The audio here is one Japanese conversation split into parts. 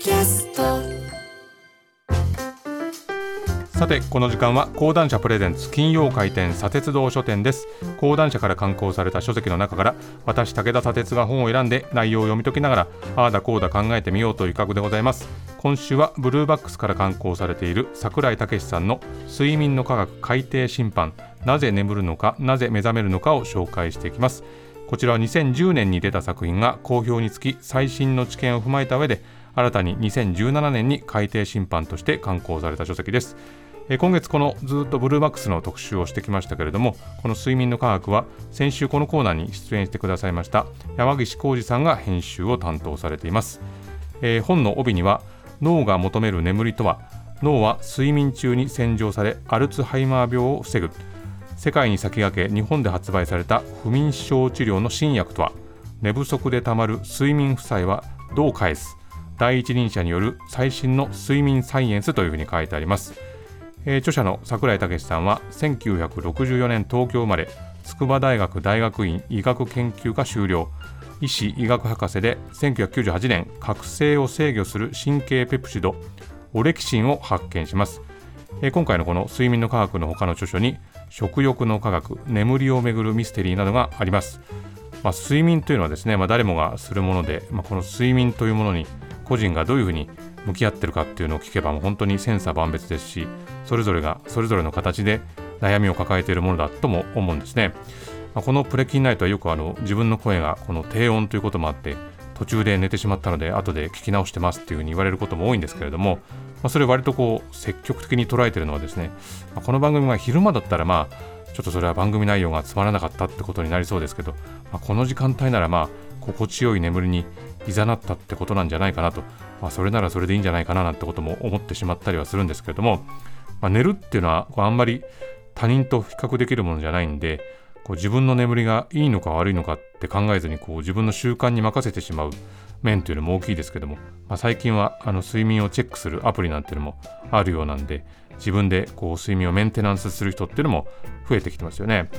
キャスト。さてこの時間は講談社プレゼンツ金曜開店砂鉄道書店です。講談社から刊行された書籍の中から私武田砂鉄が本を選んで内容を読み解きながらああだこうだ考えてみようという企画でございます。今週はブルーバックスから刊行されている櫻井武さんの睡眠の科学改定審判。なぜ眠るのかなぜ目覚めるのかを紹介していきます。こちらは2010年に出た作品が好評につき最新の知見を踏まえた上で新たに2017年に改定審判として刊行された書籍です。今月このずっとブルーバックスの特集をしてきましたけれどもこの睡眠の科学は先週このコーナーに出演してくださいました山岸浩二さんが編集を担当されています、えー、本の帯には脳が求める眠りとは脳は睡眠中に洗浄されアルツハイマー病を防ぐ。世界に先駆け日本で発売された不眠症治療の新薬とは寝不足でたまる睡眠負債はどう返す。第一人者による最新の睡眠サイエンスというふうに書いてあります。えー、著者の櫻井武さんは1964年東京生まれ筑波大学大学院医学研究科修了。医師医学博士で1998年覚醒を制御する神経ペプチドオレキシンを発見します、えー、今回のこの睡眠の科学の他の著書に食欲の科学眠りをめぐるミステリーなどがあります、まあ、睡眠というのはですね、まあ、誰もがするもので、まあ、この睡眠というものに個人がどういうふうに向き合ってるかっていうのを聞けばもう本当に千差万別ですしそれぞれがそれぞれの形で悩みを抱えているものだとも思うんですね、まあ、このプレキンナイトはよくあの自分の声がこの低音ということもあって途中で寝てしまったので後で聞き直してますっていうふうに言われることも多いんですけれども、まあ、それ割とこう積極的に捉えてるのはですね、まあ、この番組が昼間だったらまあちょっとそれは番組内容がつまらなかったってことになりそうですけど、まあ、この時間帯ならまあ心地よい眠りにいざなったってことなんじゃないかなと、まあ、それならそれでいいんじゃないかななんてことも思ってしまったりはするんですけれども、まあ、寝るっていうのはこうあんまり他人と比較できるものじゃないんでこう自分の眠りがいいのか悪いのかって考えずにこう自分の習慣に任せてしまう面というのも大きいですけども、まあ、最近はあの睡眠をチェックするアプリなんていうのもあるようなんで自分でこう睡眠をメンテナンスする人っていうのも増えてきてますよね。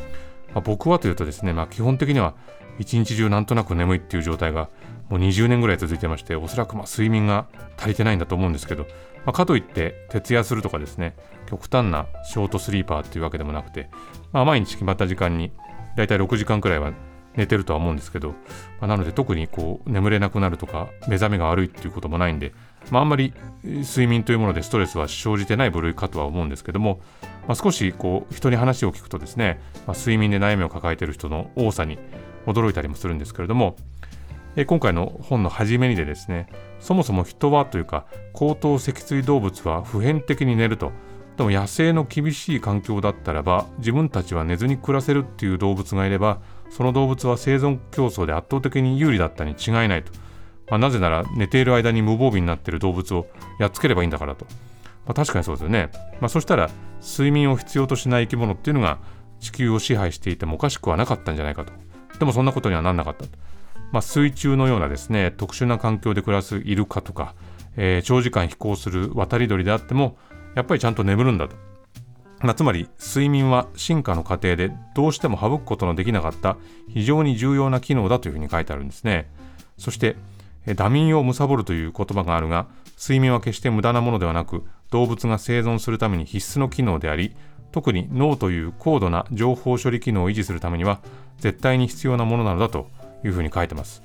まあ、僕はというとですね、まあ、基本的には一日中なんとなく眠いっていう状態がもう20年ぐらい続いてましておそらくま睡眠が足りてないんだと思うんですけど、まあ、かといって徹夜するとかですね極端なショートスリーパーっていうわけでもなくて、まあ、毎日決まった時間にだいたい6時間くらいは寝てるとは思うんですけど、まあ、なので特にこう眠れなくなるとか目覚めが悪いっていうこともないんで、まあ、あんまり睡眠というものでストレスは生じてない部類かとは思うんですけども、まあ、少しこう人に話を聞くとですね、まあ、睡眠で悩みを抱えている人の多さに驚いたりもするんですけれども、今回の本の初めにでですねそもそも人はというか高等脊椎動物は普遍的に寝るとでも野生の厳しい環境だったらば自分たちは寝ずに暮らせるっていう動物がいればその動物は生存競争で圧倒的に有利だったに違いないと、まあ、なぜなら寝ている間に無防備になっている動物をやっつければいいんだからと、まあ、確かにそうですよね、まあ、そしたら睡眠を必要としない生き物っていうのが地球を支配していてもおかしくはなかったんじゃないかと。でもそんなことにはなんなかったと。まあ、水中のようなですね特殊な環境で暮らすイルカとか、えー、長時間飛行する渡り鳥であってもやっぱりちゃんと眠るんだと、まあ、つまり睡眠は進化の過程でどうしても省くことのできなかった非常に重要な機能だというふうに書いてあるんですねそしてダミを貪るという言葉があるが睡眠は決して無駄なものではなく動物が生存するために必須の機能であり特に脳という高度な情報処理機能を維持するためには絶対に必要なものなのだというふうに書いてます。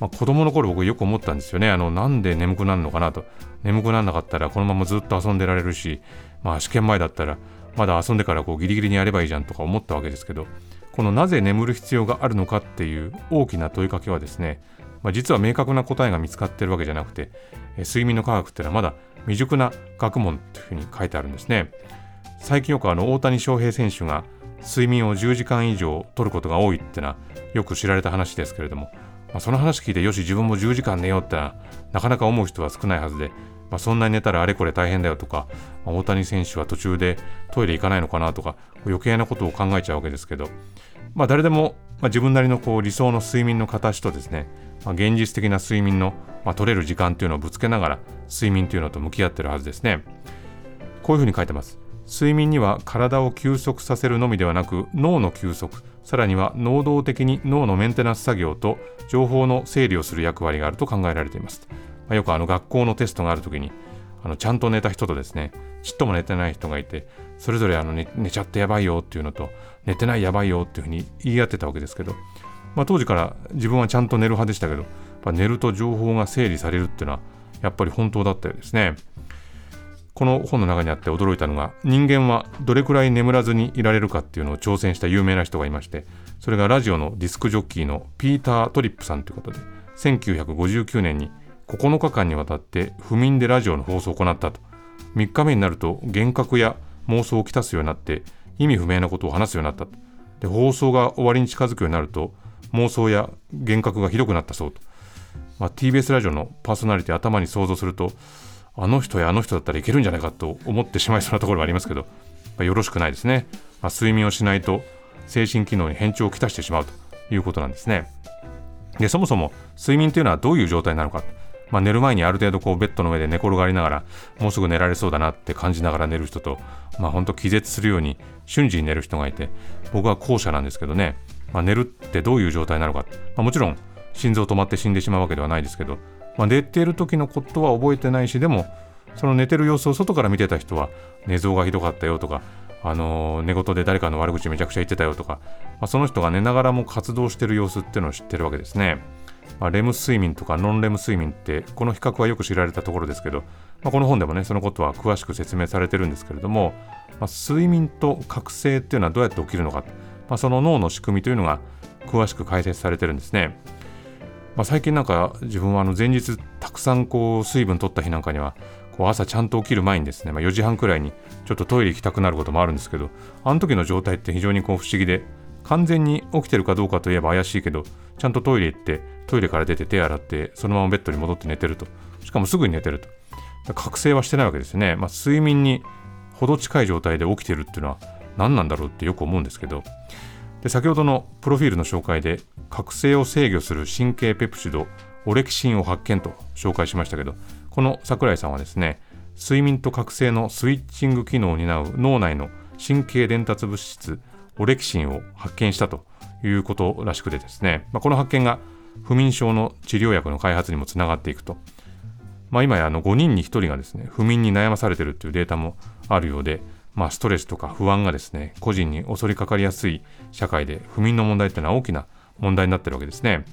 まあ、子供の頃僕よく思ったんですよね。あの、なんで眠くなるのかなと。眠くならなかったらこのままずっと遊んでられるし、まあ試験前だったらまだ遊んでからこうギリギリにやればいいじゃんとか思ったわけですけど、このなぜ眠る必要があるのかっていう大きな問いかけはですね、まあ、実は明確な答えが見つかってるわけじゃなくて、え睡眠の科学っていうのはまだ未熟な学問というふうに書いてあるんですね。最近よくあの大谷翔平選手が睡眠を10時間以上取ることが多いってのはよく知られた話ですけれども、まあ、その話聞いてよし自分も10時間寝ようってのはなかなか思う人は少ないはずで、まあ、そんなに寝たらあれこれ大変だよとか、まあ、大谷選手は途中でトイレ行かないのかなとか余計なことを考えちゃうわけですけど、まあ、誰でも、まあ、自分なりのこう理想の睡眠の形とですね、まあ、現実的な睡眠の、まあ、取れる時間というのをぶつけながら睡眠というのと向き合ってるはずですね。こういうふうに書いてます。睡眠には体を休息させるのみではなく脳の休息さらには能動的に脳のメンテナンス作業と情報の整理をする役割があると考えられています。あ、よくあの学校のテストがある時にあのちゃんと寝た人とですねちっとも寝てない人がいてそれぞれあの寝寝ちゃってやばいよっていうのと寝てないやばいよっていうふうに言い合ってたわけですけど、まあ、当時から自分はちゃんと寝る派でしたけど寝ると情報が整理されるっていうのはやっぱり本当だったようですね。この本の中にあって驚いたのが人間はどれくらい眠らずにいられるかっていうのを挑戦した有名な人がいましてそれがラジオのディスクジョッキーのピーター・トリップさんということで1959年に9日間にわたって不眠でラジオの放送を行ったと。3日目になると幻覚や妄想をきたすようになって意味不明なことを話すようになったと。で放送が終わりに近づくようになると妄想や幻覚がひどくなったそうと、まあ、TBS ラジオのパーソナリティ頭に想像するとあの人やあの人だったらいけるんじゃないかと思ってしまいそうなところがありますけど、まあ、よろしくないですね、まあ、睡眠をしないと精神機能に変調をきたしてしまうということなんですね。でそもそも睡眠というのはどういう状態なのか、まあ、寝る前にある程度こうベッドの上で寝転がりながらもうすぐ寝られそうだなって感じながら寝る人と、まあ、本当気絶するように瞬時に寝る人がいて僕は後者なんですけどね、まあ、寝るってどういう状態なのか、ま、もちろん心臓止まって死んでしまうわけではないですけどま、寝てる時のことは覚えてないしでもその寝てる様子を外から見てた人は寝相がひどかったよとか、あの、寝言で誰かの悪口めちゃくちゃ言ってたよとか、まあ、その人が寝ながらも活動してる様子っていうのを知ってるわけですね。まあ、レム睡眠とかノンレム睡眠ってこの比較はよく知られたところですけど、まあ、この本でもねそのことは詳しく説明されてるんですけれども、まあ、睡眠と覚醒っていうのはどうやって起きるのか、まあ、その脳の仕組みというのが詳しく解説されてるんですね。まあ、最近なんか自分はあの前日たくさんこう水分取った日なんかにはこう朝ちゃんと起きる前にですね、ま、4時半くらいにちょっとトイレ行きたくなることもあるんですけどあの時の状態って非常にこう不思議で完全に起きてるかどうかといえば怪しいけどちゃんとトイレ行ってトイレから出て手洗ってそのままベッドに戻って寝てると。しかもすぐに寝てると。覚醒はしてないわけですね、まあ、睡眠にほど近い状態で起きてるっていうのは何なんだろうってよく思うんですけど。で先ほどのプロフィールの紹介で覚醒を制御する神経ペプチドオレキシンを発見と紹介しましたけどこの桜井さんはですね睡眠と覚醒のスイッチング機能を担う脳内の神経伝達物質オレキシンを発見したということらしくてですね、まあ、この発見が不眠症の治療薬の開発にもつながっていくと、まあ、今やあの5人に1人がですね不眠に悩まされているというデータもあるようでまあ、ストレスとか不安がですね個人に襲いかかりやすい社会で不眠の問題っていうのは大きな問題になってるわけですね。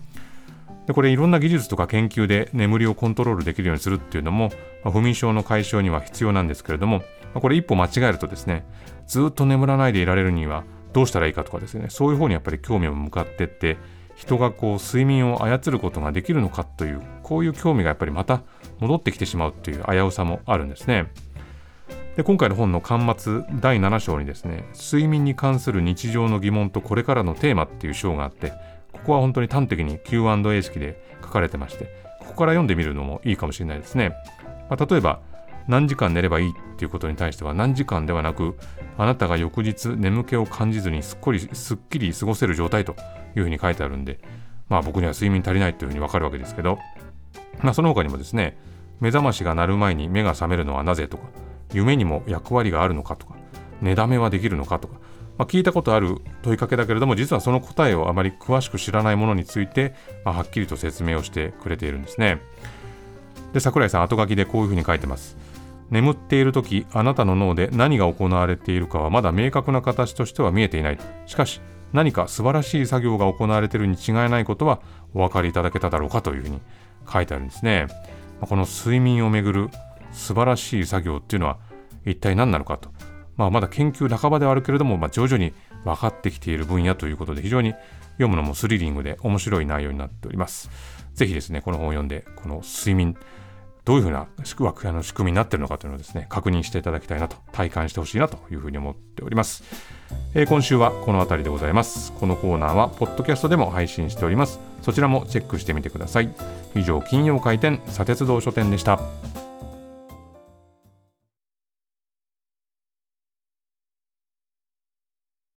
でこれいろんな技術とか研究で眠りをコントロールできるようにするっていうのも、まあ、不眠症の解消には必要なんですけれども、まあ、これ一歩間違えるとですねずっと眠らないでいられるにはどうしたらいいかとかですねそういう方にやっぱり興味を向かってって人がこう睡眠を操ることができるのかというこういう興味がやっぱりまた戻ってきてしまうという危うさもあるんですね。で今回の本の巻末第7章にですね睡眠に関する日常の疑問とこれからのテーマっていう章があってここは本当に端的に Q&A 式で書かれてましてここから読んでみるのもいいかもしれないですね、まあ、例えば何時間寝ればいいっていうことに対しては何時間ではなくあなたが翌日眠気を感じずにすっこりすっきり過ごせる状態というふうに書いてあるんでまあ僕には睡眠足りないというふうにわかるわけですけどまあその他にもですね目覚ましが鳴る前に目が覚めるのはなぜとか夢にも役割があるのかとか寝だめはできるのかとか、まあ、聞いたことある問いかけだけれども実はその答えをあまり詳しく知らないものについて、まあ、はっきりと説明をしてくれているんですね。で桜井さん後書きでこういうふうに書いてます。眠っている時あなたの脳で何が行われているかはまだ明確な形としては見えていない。しかし何か素晴らしい作業が行われているに違いないことはお分かりいただけただろうかというふうに書いてあるんですね。この睡眠をめぐる素晴らしい作業っていうのは一体何なのかと、まあ、まだ研究半ばではあるけれども、まあ、徐々に分かってきている分野ということで非常に読むのもスリリングで面白い内容になっております。ぜひですね、この本を読んで、この睡眠、どういうふうな仕組みになっているのかというのをですね、確認していただきたいなと、体感してほしいなというふうに思っております。えー、今週はこの辺りでございます。このコーナーは、ポッドキャストでも配信しております。そちらもチェックしてみてください。以上、金曜開店、砂鉄道書店でした。